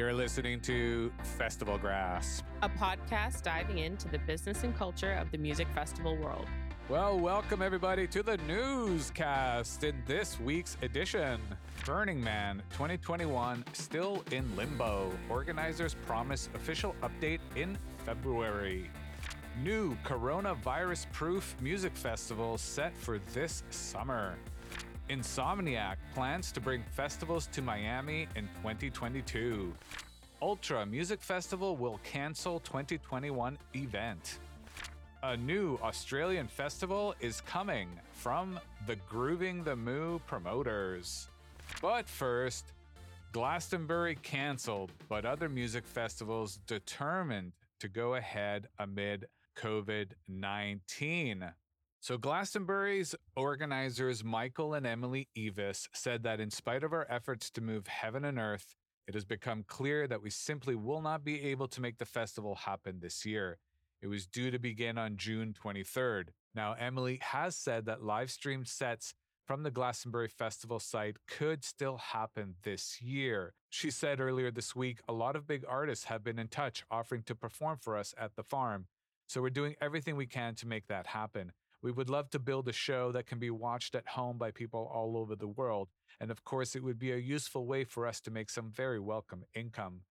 You're listening to Festival Grasp, a podcast diving into the business and culture of the music festival world. Well, welcome everybody to the newscast in this week's edition. Burning Man 2021 still in limbo. Organizers promise official update in February. New coronavirus proof music festival set for this summer. Insomniac plans to bring festivals to Miami in 2022. Ultra Music Festival will cancel 2021 event. A new Australian festival is coming from the Groovin the Moo promoters. But first, Glastonbury cancelled, but other music festivals determined to go ahead amid COVID 19. So, Glastonbury's organizers Michael and Emily Eavis said that in spite of our efforts to move heaven and earth, it has become clear that we simply will not be able to make the festival happen this year. It was due to begin on June 23rd. Now, Emily has said that live stream sets from the Glastonbury Festival site could still happen this year. She said earlier this week a lot of big artists have been in touch offering to perform for us at the farm. So we're doing everything we can to make that happen. We would love to build a show that can be watched at home by people all over the world. And of course, it would be a useful way for us to make some very welcome income.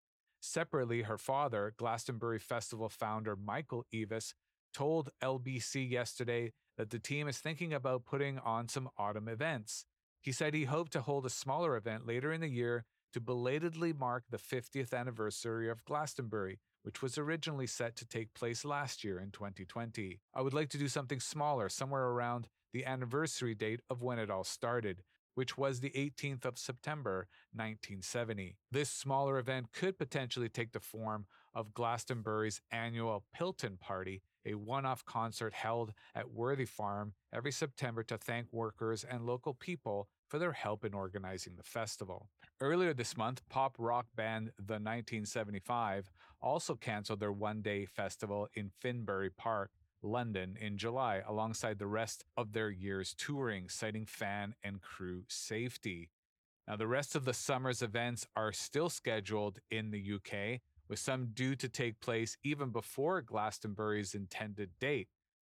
Separately, her father, Glastonbury Festival founder Michael Eavis, told LBC yesterday that the team is thinking about putting on some autumn events. He said he hoped to hold a smaller event later in the year to belatedly mark the 50th anniversary of Glastonbury, which was originally set to take place last year in 2020. I would like to do something smaller, somewhere around the anniversary date of when it all started, which was the 18th of September 1970. This smaller event could potentially take the form of Glastonbury's annual Pilton Party, a one off concert held at Worthy Farm every September to thank workers and local people for their help in organizing the festival. Earlier this month, pop rock band The 1975 also canceled their one day festival in Finsbury Park. London in July, alongside the rest of their year's touring, citing fan and crew safety. Now, the rest of the summer's events are still scheduled in the UK, with some due to take place even before Glastonbury's intended date.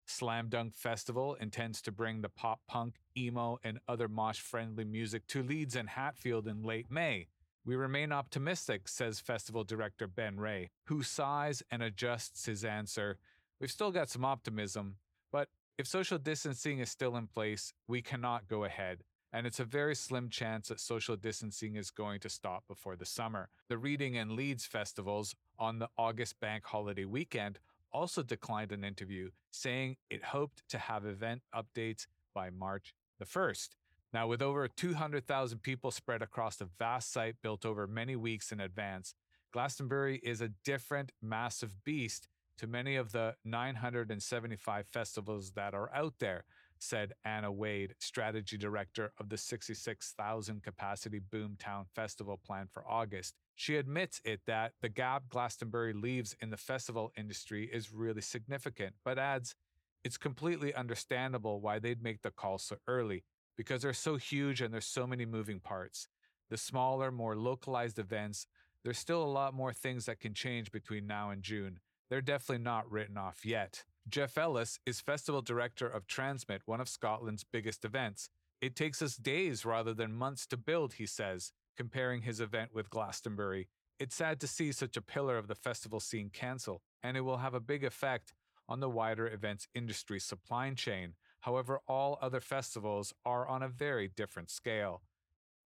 Slam Dunk Festival intends to bring the pop punk, emo, and other mosh friendly music to Leeds and Hatfield in late May. We remain optimistic, says festival director Ben Ray, who sighs and adjusts his answer. We've still got some optimism, but if social distancing is still in place, we cannot go ahead. And it's a very slim chance that social distancing is going to stop before the summer. The Reading and Leeds festivals on the August bank holiday weekend also declined an interview, saying it hoped to have event updates by March the 1st. Now, with over 200,000 people spread across a vast site built over many weeks in advance, Glastonbury is a different, massive beast to many of the 975 festivals that are out there, said Anna Wade, strategy director of the 66,000 capacity Boomtown Festival planned for August. She admits it that the gap Glastonbury leaves in the festival industry is really significant, but adds it's completely understandable why they'd make the call so early because they're so huge and there's so many moving parts. The smaller, more localized events, there's still a lot more things that can change between now and June. They're definitely not written off yet. Geoff Ellis is festival director of TRNSMT, one of Scotland's biggest events. It takes us days rather than months to build, he says comparing his event with Glastonbury. It's sad to see such a pillar of the festival scene cancel, and it will have a big effect on the wider events industry supply chain. However, all other festivals are on a very different scale.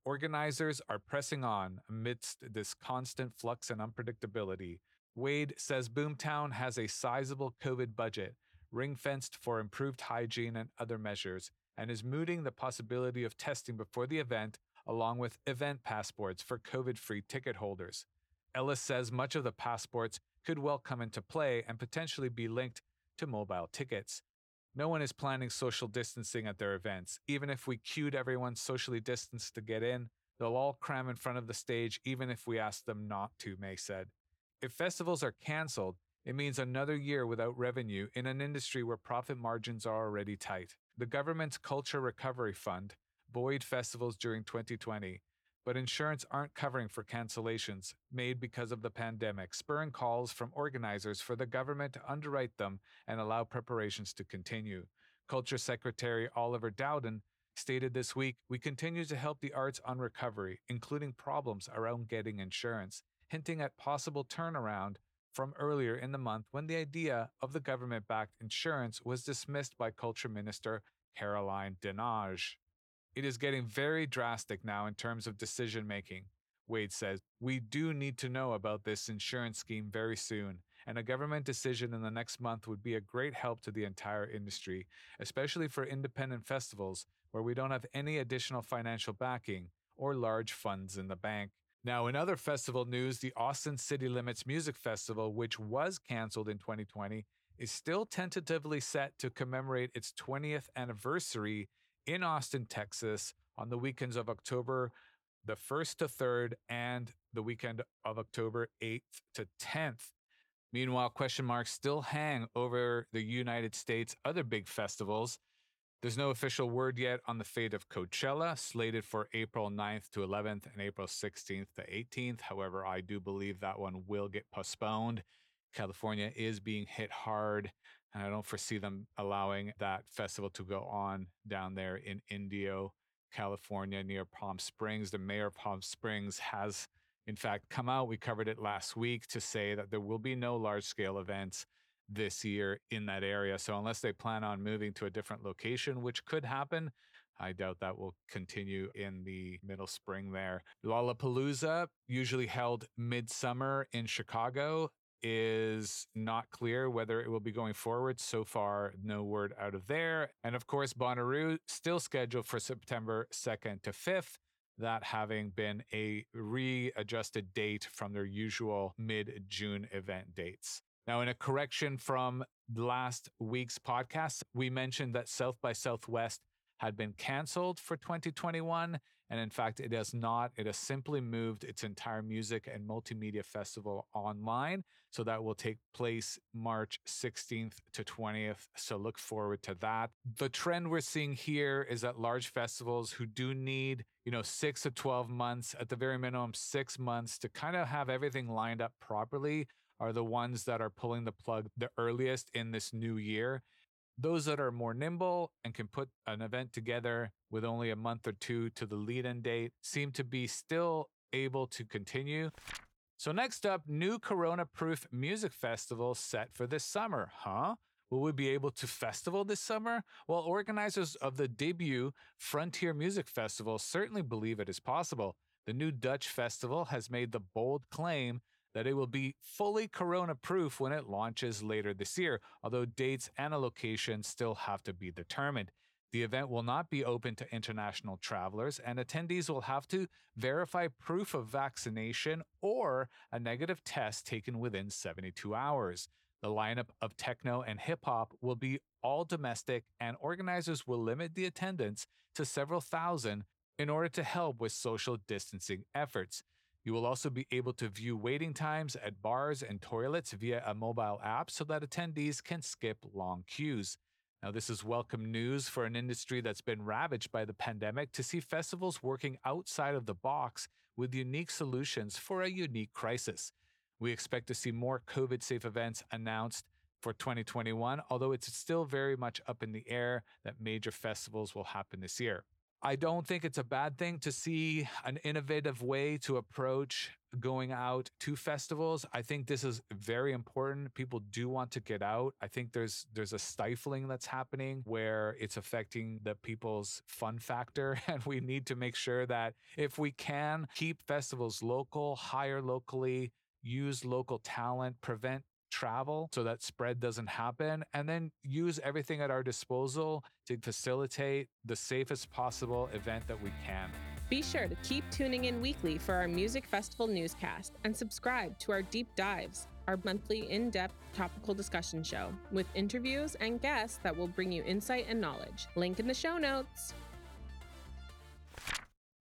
Organizers are pressing on amidst this constant flux and unpredictability. Wade says Boomtown has a sizable COVID budget, ring fenced for improved hygiene and other measures, and is mooting the possibility of testing before the event along with event passports for COVID free ticket holders. Ellis says much of the passports could well come into play and potentially be linked to mobile tickets. No one is planning social distancing at their events. Even if we queued everyone socially distanced to get in, they'll all cram in front of the stage even if we ask them not to, May said. If festivals are canceled, it means another year without revenue in an industry where profit margins are already tight. The government's Culture Recovery Fund buoyed festivals during 2020, but insurance aren't covering for cancellations made because of the pandemic, spurring calls from organizers for the government to underwrite them and allow preparations to continue. Culture Secretary Oliver Dowden stated this week We continue to help the arts on recovery, including problems around getting insurance, hinting at possible turnaround from earlier in the month when the idea of the government backed insurance was dismissed by Culture Minister Caroline Dinenage. It is getting very drastic now in terms of decision making. Wade says, We do need to know about this insurance scheme very soon, and a government decision in the next month would be a great help to the entire industry, especially for independent festivals where we don't have any additional financial backing or large funds in the bank. Now, in other festival news, the Austin City Limits Music Festival, which was canceled in 2020, is still tentatively set to commemorate its 20th anniversary in Austin, Texas on the weekends of October the 1st to 3rd and the weekend of October 8th to 10th. Meanwhile, question marks still hang over the United States' other big festivals. There's no official word yet on the fate of Coachella, slated for April 9th to 11th and April 16th to 18th. However, I do believe that one will get postponed. California is being hit hard, and I don't foresee them allowing that festival to go on down there in Indio, California, near Palm Springs. The mayor of Palm Springs has, in fact, come out. We covered it last week to say that there will be no large scale events this year in that area. So unless they plan on moving to a different location, which could happen, I doubt that will continue in the middle spring there. Lollapalooza, usually held midsummer in Chicago, is not clear whether it will be going forward. So far, no word out of there. And of course, Bonnaroo still scheduled for September 2nd to 5th that having been a readjusted date from their usual mid June event dates. Now, in a correction from last week's podcast, we mentioned that South by Southwest had been canceled for 2021. And in fact, it has not. It has simply moved its entire music and multimedia festival online. So that will take place March 16th to 20th. So look forward to that. The trend we're seeing here is that large festivals who do need, you know, six to 12 months, at the very minimum, six months to kind of have everything lined up properly are the ones that are pulling the plug the earliest in this new year. Those that are more nimble and can put an event together with only a month or two to the lead in date seem to be still able to continue. So, next up, new Corona proof music festival set for this summer. Huh? Will we be able to festival this summer? Well, organizers of the debut Frontier Music Festival certainly believe it is possible. The new Dutch festival has made the bold claim that it will be fully corona proof when it launches later this year, although dates and a location still have to be determined. The event will not be open to international travelers, and attendees will have to verify proof of vaccination or a negative test taken within 72 hours. The lineup of techno and hip hop will be all domestic, and organizers will limit the attendance to several thousand in order to help with social distancing efforts. You will also be able to view waiting times at bars and toilets via a mobile app so that attendees can skip long queues. Now, this is welcome news for an industry that's been ravaged by the pandemic to see festivals working outside of the box with unique solutions for a unique crisis. We expect to see more COVID safe events announced for 2021, although it's still very much up in the air that major festivals will happen this year. I don't think it's a bad thing to see an innovative way to approach going out to festivals. I think this is very important. People do want to get out. I think there's there's a stifling that's happening where it's affecting the people's fun factor and we need to make sure that if we can keep festivals local, hire locally, use local talent, prevent travel so that spread doesn't happen, and then use everything at our disposal to facilitate the safest possible event that we can. Be sure to keep tuning in weekly for our music festival newscast and subscribe to our deep dives, our monthly in depth topical discussion show with interviews and guests that will bring you insight and knowledge. Link in the show notes.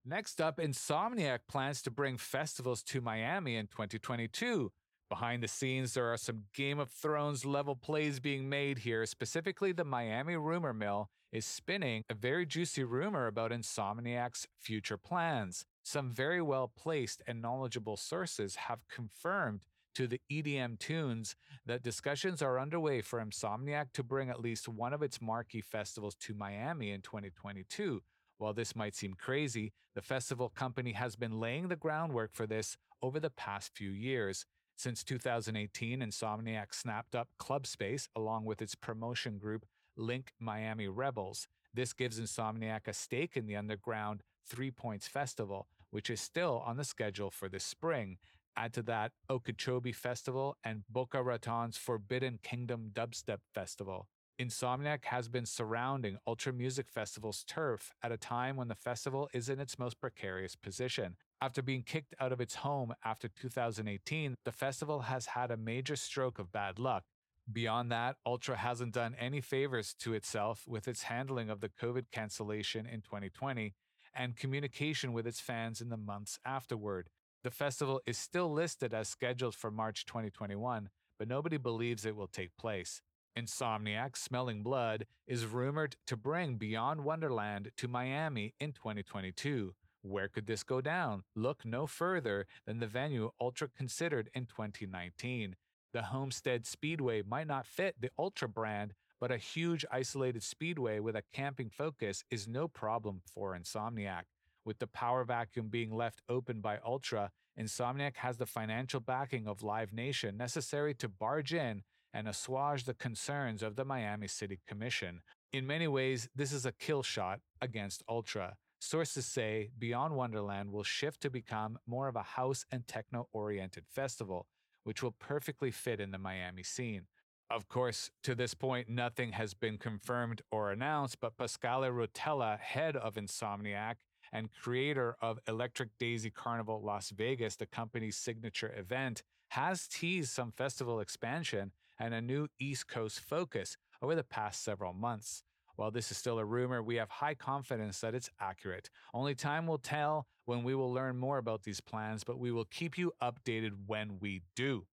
Next up, Insomniac plans to bring festivals to Miami in 2022. Behind the scenes, there are some Game of Thrones level plays being made here. Specifically, the Miami Rumor Mill is spinning a very juicy rumor about Insomniac's future plans. Some very well placed and knowledgeable sources have confirmed to the EDM tunes that discussions are underway for Insomniac to bring at least one of its marquee festivals to Miami in 2022. While this might seem crazy, the festival company has been laying the groundwork for this over the past few years. Since 2018, Insomniac snapped up Club Space along with its promotion group Link Miami Rebels. This gives Insomniac a stake in the underground III Points Festival, which is still on the schedule for this spring. Add to that Okeechobee Festival and Boca Raton's Forbidden Kingdom Dubstep Festival. Insomniac has been surrounding Ultra Music Festival's turf at a time when the festival is in its most precarious position. After being kicked out of its home after 2018, the festival has had a major stroke of bad luck. Beyond that, Ultra hasn't done any favors to itself with its handling of the COVID cancellation in 2020 and communication with its fans in the months afterward. The festival is still listed as scheduled for March 2021, but nobody believes it will take place. Insomniac Smelling Blood is rumored to bring Beyond Wonderland to Miami in 2022. Where could this go down? Look no further than the venue Ultra considered in 2019. The Homestead Speedway might not fit the Ultra brand, but a huge isolated speedway with a camping focus is no problem for Insomniac. With the power vacuum being left open by Ultra, Insomniac has the financial backing of Live Nation necessary to barge in and assuage the concerns of the Miami City Commission. In many ways, this is a kill shot against Ultra. Sources say Beyond Wonderland will shift to become more of a house and techno oriented festival, which will perfectly fit in the Miami scene. Of course, to this point, nothing has been confirmed or announced, but Pasquale Rotella, head of Insomniac and creator of Electric Daisy Carnival Las Vegas, the company's signature event, has teased some festival expansion and a new East Coast focus over the past several months. While this is still a rumor, we have high confidence that it's accurate. Only time will tell when we will learn more about these plans, but we will keep you updated when we do.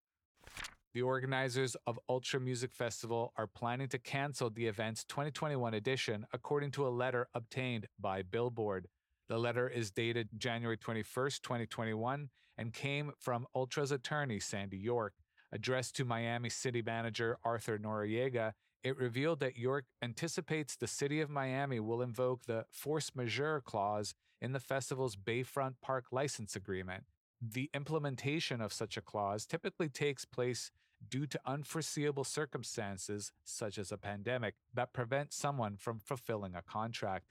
The organizers of Ultra Music Festival are planning to cancel the event's 2021 edition, according to a letter obtained by Billboard. The letter is dated January 21st, 2021, and came from Ultra's attorney, Sandy York. Addressed to Miami City Manager Arthur Noriega, it revealed that York anticipates the city of Miami will invoke the force majeure clause in the festival's Bayfront Park license agreement. The implementation of such a clause typically takes place due to unforeseeable circumstances, such as a pandemic, that prevent someone from fulfilling a contract.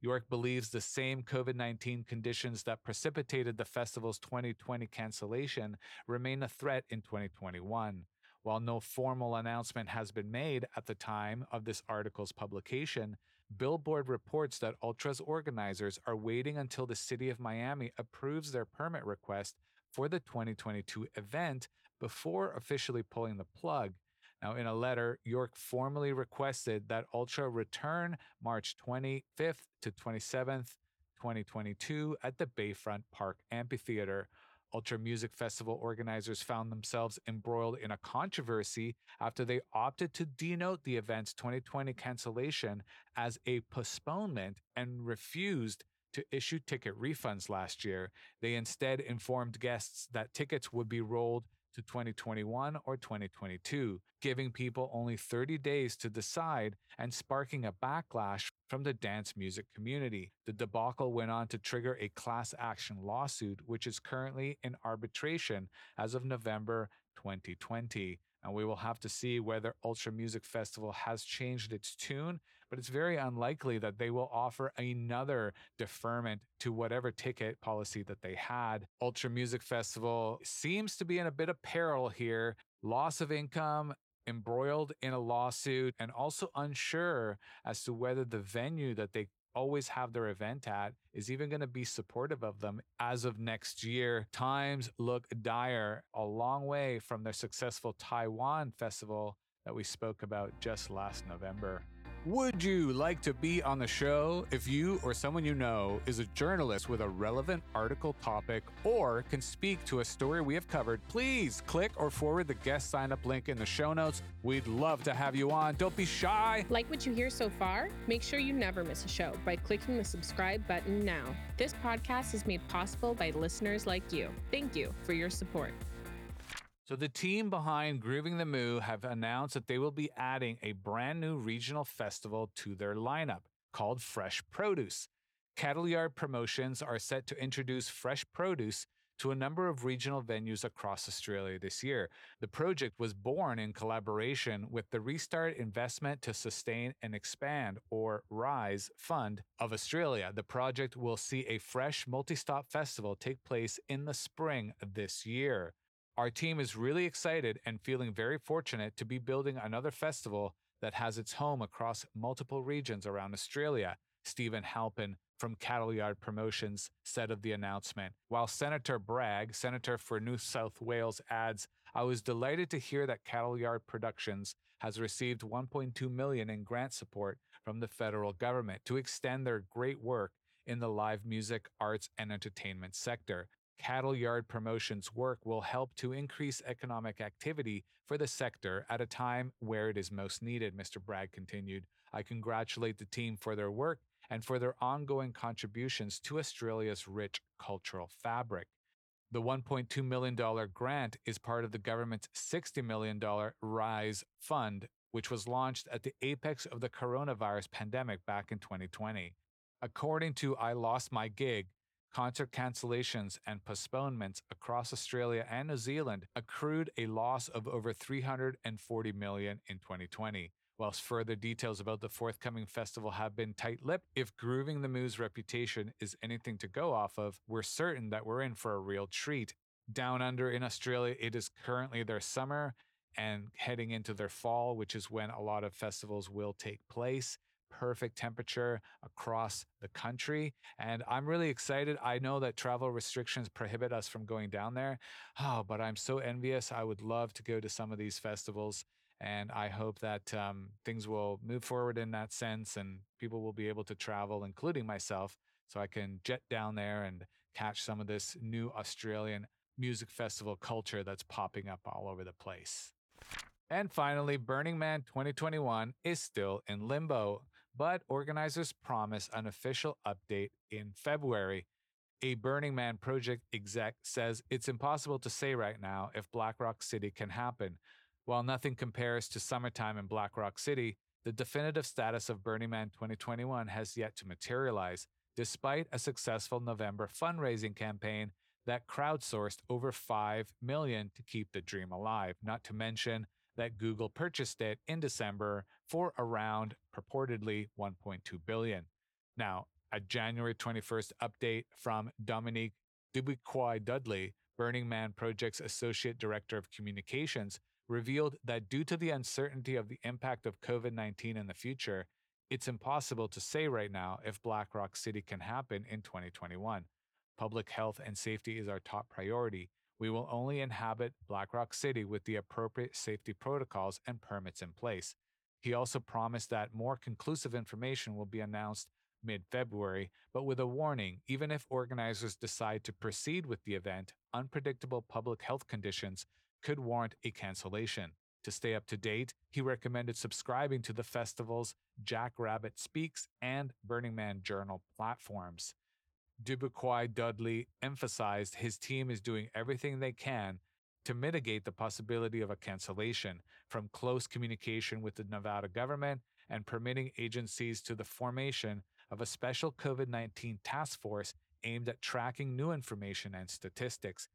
York believes the same COVID 19 conditions that precipitated the festival's 2020 cancellation remain a threat in 2021. While no formal announcement has been made at the time of this article's publication, Billboard reports that Ultra's organizers are waiting until the city of Miami approves their permit request for the 2022 event before officially pulling the plug. Now, in a letter, York formally requested that Ultra return March 25th to 27th, 2022 at the Bayfront Park Amphitheater. Ultra Music Festival organizers found themselves embroiled in a controversy after they opted to denote the event's 2020 cancellation as a postponement and refused to issue ticket refunds last year. They instead informed guests that tickets would be rolled to 2021 or 2022, giving people only 30 days to decide and sparking a backlash from the dance music community. The debacle went on to trigger a class action lawsuit, which is currently in arbitration as of November 2020 and we will have to see whether Ultra Music Festival has changed its tune, but it's very unlikely that they will offer another deferment to whatever ticket policy that they had. Ultra Music Festival seems to be in a bit of peril here. Loss of income, embroiled in a lawsuit, and also unsure as to whether the venue that they always have their event at is even going to be supportive of them as of next year. Times look dire, a long way from their successful Taiwan festival that we spoke about just last November. Would you like to be on the show? If you or someone you know is a journalist with a relevant article topic or can speak to a story we have covered, please click or forward the guest sign up link in the show notes. We'd love to have you on. Don't be shy. Like what you hear so far? Make sure you never miss a show by clicking the subscribe button now. This podcast is made possible by listeners like you. Thank you for your support. So the team behind Groovin the Moo have announced that they will be adding a brand new regional festival to their lineup called Fresh Produce. Cattle Yard Promotions are set to introduce fresh produce to a number of regional venues across Australia this year. The project was born in collaboration with the Restart Investment to Sustain and Expand, or RISE, Fund of Australia. The project will see a fresh multi stop festival take place in the spring this year. Our team is really excited and feeling very fortunate to be building another festival that has its home across multiple regions around Australia, Stephen Halpin from Cattle Yard Promotions said of the announcement. While Senator Bragg, Senator for New South Wales, adds, I was delighted to hear that Cattle Yard Productions has received 1.2 million in grant support from the federal government to extend their great work in the live music, arts, and entertainment sector cattle yard promotions work will help to increase economic activity for the sector at a time where it is most needed, Mr. Bragg continued. I congratulate the team for their work and for their ongoing contributions to Australia's rich cultural fabric. The $1.2 million grant is part of the government's $60 million RISE fund, which was launched at the apex of the coronavirus pandemic back in 2020. According to I Lost My Gig, concert cancellations and postponements across Australia and New Zealand accrued a loss of over 340 million in 2020. Whilst further details about the forthcoming festival have been tight lipped, if Groovin the Moo's reputation is anything to go off of, we're certain that we're in for a real treat. Down under in Australia, it is currently their summer and heading into their fall, which is when a lot of festivals will take place perfect temperature across the country. And I'm really excited. I know that travel restrictions prohibit us from going down there. Oh, but I'm so envious. I would love to go to some of these festivals. And I hope that um, things will move forward in that sense and people will be able to travel, including myself, so I can jet down there and catch some of this new Australian music festival culture that's popping up all over the place. And finally, Burning Man 2021 is still in limbo but organizers promise an official update in February. A Burning Man project exec says it's impossible to say right now if Black Rock City can happen. While nothing compares to summertime in Black Rock City, the definitive status of Burning Man 2021 has yet to materialize, despite a successful November fundraising campaign that crowdsourced over 5 million to keep the dream alive, not to mention that Google purchased it in December for around purportedly 1.2 billion. Now, a January 21st update from Dominique Dubuquois Dudley, Burning Man Project's Associate Director of Communications, revealed that due to the uncertainty of the impact of COVID 19 in the future, it's impossible to say right now if Black Rock City can happen in 2021. Public health and safety is our top priority, we will only inhabit Black Rock City with the appropriate safety protocols and permits in place. He also promised that more conclusive information will be announced mid February, but with a warning even if organizers decide to proceed with the event, unpredictable public health conditions could warrant a cancellation. To stay up to date, he recommended subscribing to the festival's Jack Rabbit Speaks and Burning Man Journal platforms. Dubuquois Dudley emphasized his team is doing everything they can to mitigate the possibility of a cancellation, from close communication with the Nevada government and permitting agencies to the formation of a special COVID 19 task force aimed at tracking new information and statistics.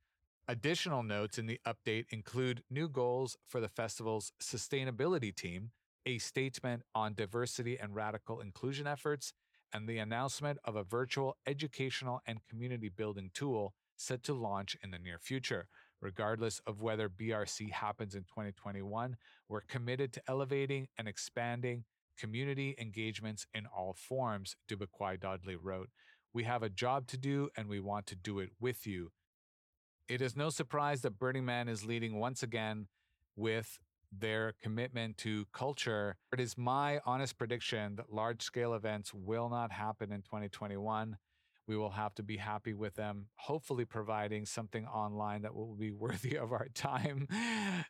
Additional notes in the update include new goals for the festival's sustainability team, a statement on diversity and radical inclusion efforts, and the announcement of a virtual educational and community building tool set to launch in the near future. Regardless of whether BRC happens in 2021, we're committed to elevating and expanding community engagements in all forms, Dubuquois Dudley wrote. We have a job to do and we want to do it with you. It is no surprise that Burning Man is leading once again with their commitment to culture. It is my honest prediction that large scale events will not happen in 2021 we will have to be happy with them, hopefully providing something online that will be worthy of our time,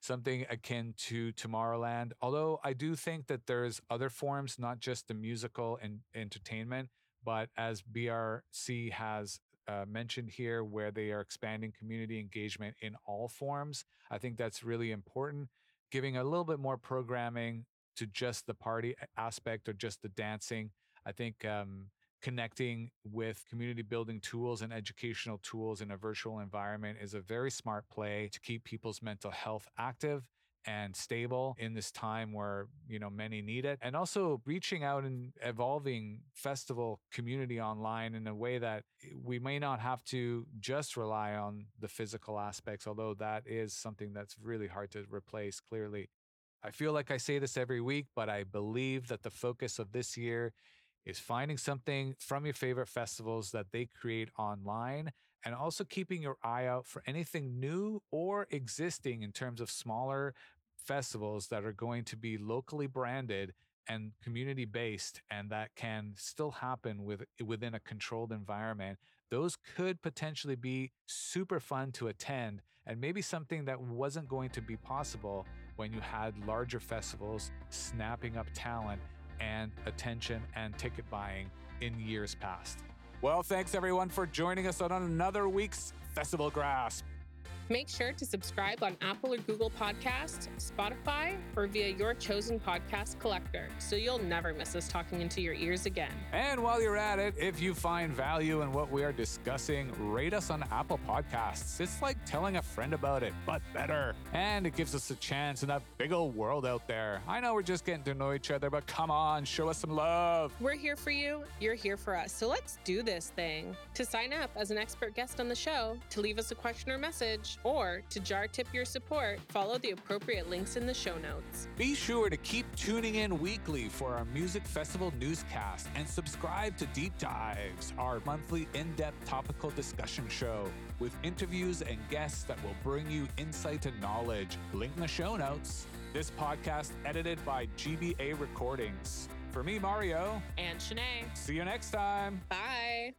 something akin to Tomorrowland. Although I do think that there's other forms, not just the musical and entertainment, but as BRC has uh, mentioned here, where they are expanding community engagement in all forms, I think that's really important. Giving a little bit more programming to just the party aspect or just the dancing. I think um, connecting with community building tools and educational tools in a virtual environment is a very smart play to keep people's mental health active and stable in this time where you know many need it and also reaching out and evolving festival community online in a way that we may not have to just rely on the physical aspects although that is something that's really hard to replace clearly. I feel like i say this every week but i believe that the focus of this year is finding something from your favorite festivals that they create online and also keeping your eye out for anything new or existing in terms of smaller festivals that are going to be locally branded and community based and that can still happen with within a controlled environment those could potentially be super fun to attend and maybe something that wasn't going to be possible when you had larger festivals snapping up talent and attention and ticket buying in years past. Well, thanks everyone for joining us on another week's Festival Grasp. Make sure to subscribe on Apple or Google Podcasts, Spotify, or via your chosen podcast collector so you'll never miss us talking into your ears again. And while you're at it, if you find value in what we are discussing, rate us on Apple Podcasts. It's like telling a friend about it, but better. And it gives us a chance in that big old world out there. I know we're just getting to know each other, but come on, show us some love. We're here for you, you're here for us. So let's do this thing. To sign up as an expert guest on the show, to leave us a question or message, or to jar tip your support, follow the appropriate links in the show notes. Be sure to keep tuning in weekly for our Music Festival newscast and subscribe to Deep Dives, our monthly in depth topical discussion show with interviews and guests that will bring you insight and knowledge. Link in the show notes. This podcast edited by GBA Recordings. For me, Mario. And Shanae. See you next time. Bye.